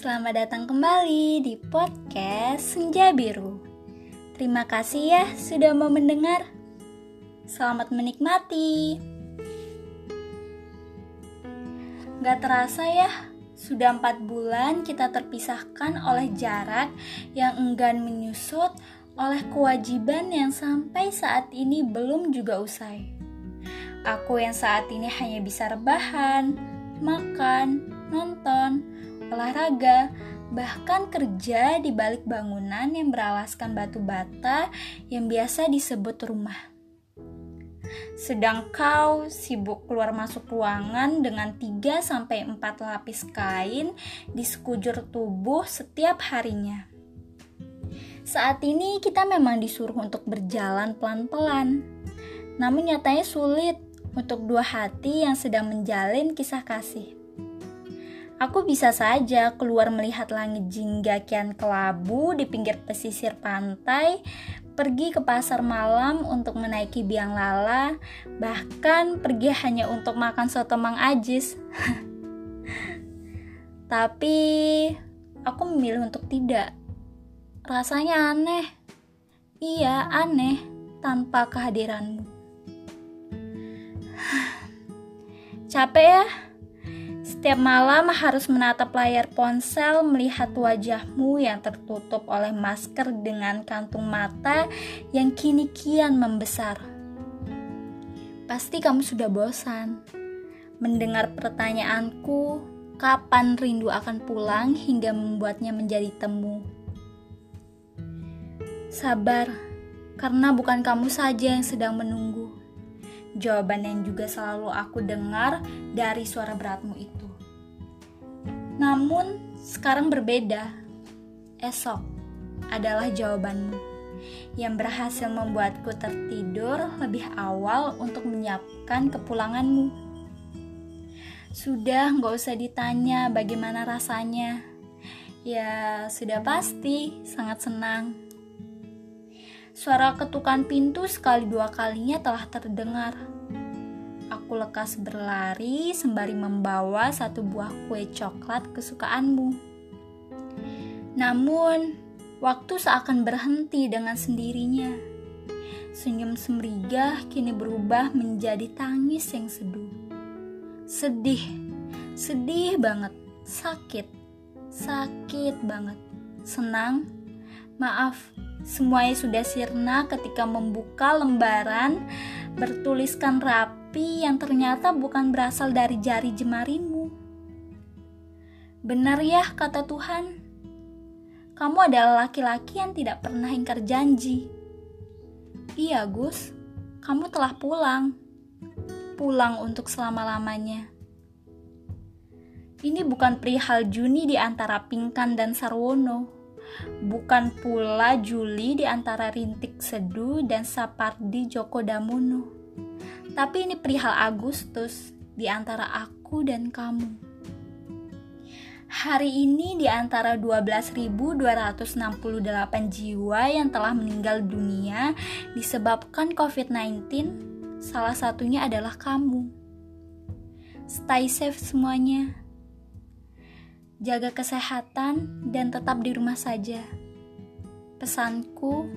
Selamat datang kembali di podcast Senja Biru. Terima kasih ya sudah mau mendengar. Selamat menikmati. Gak terasa ya, sudah empat bulan kita terpisahkan oleh jarak yang enggan menyusut oleh kewajiban yang sampai saat ini belum juga usai. Aku yang saat ini hanya bisa rebahan, makan, nonton, olahraga, bahkan kerja di balik bangunan yang beralaskan batu bata yang biasa disebut rumah. Sedang kau sibuk keluar masuk ruangan dengan 3 sampai 4 lapis kain di sekujur tubuh setiap harinya. Saat ini kita memang disuruh untuk berjalan pelan-pelan. Namun nyatanya sulit untuk dua hati yang sedang menjalin kisah kasih. Aku bisa saja keluar melihat langit jingga kian kelabu di pinggir pesisir pantai, pergi ke pasar malam untuk menaiki biang lala, bahkan pergi hanya untuk makan soto Mang Ajis. Tapi aku memilih untuk tidak. Rasanya aneh. Iya, aneh tanpa kehadiranmu. Capek ya? Setiap malam harus menatap layar ponsel melihat wajahmu yang tertutup oleh masker dengan kantung mata yang kini kian membesar. Pasti kamu sudah bosan mendengar pertanyaanku kapan rindu akan pulang hingga membuatnya menjadi temu. Sabar, karena bukan kamu saja yang sedang menunggu jawaban yang juga selalu aku dengar dari suara beratmu itu. Namun, sekarang berbeda. Esok adalah jawabanmu yang berhasil membuatku tertidur lebih awal untuk menyiapkan kepulanganmu. Sudah nggak usah ditanya bagaimana rasanya. Ya, sudah pasti sangat senang. Suara ketukan pintu sekali dua kalinya telah terdengar. Aku lekas berlari sembari membawa satu buah kue coklat kesukaanmu. Namun, waktu seakan berhenti dengan sendirinya. Senyum semrigah kini berubah menjadi tangis yang seduh. Sedih, sedih banget, sakit, sakit banget, senang, maaf, Semuanya sudah sirna ketika membuka lembaran bertuliskan rapi yang ternyata bukan berasal dari jari jemarimu. Benar ya kata Tuhan, kamu adalah laki-laki yang tidak pernah ingkar janji. Iya Gus, kamu telah pulang. Pulang untuk selama-lamanya. Ini bukan perihal Juni di antara Pingkan dan Sarwono bukan pula Juli di antara Rintik Seduh dan Sapardi Joko Damono. Tapi ini perihal Agustus di antara aku dan kamu. Hari ini di antara 12.268 jiwa yang telah meninggal dunia disebabkan COVID-19, salah satunya adalah kamu. Stay safe semuanya jaga kesehatan, dan tetap di rumah saja. Pesanku,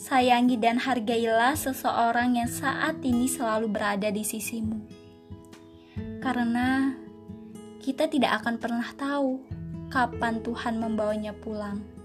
sayangi dan hargailah seseorang yang saat ini selalu berada di sisimu. Karena kita tidak akan pernah tahu kapan Tuhan membawanya pulang.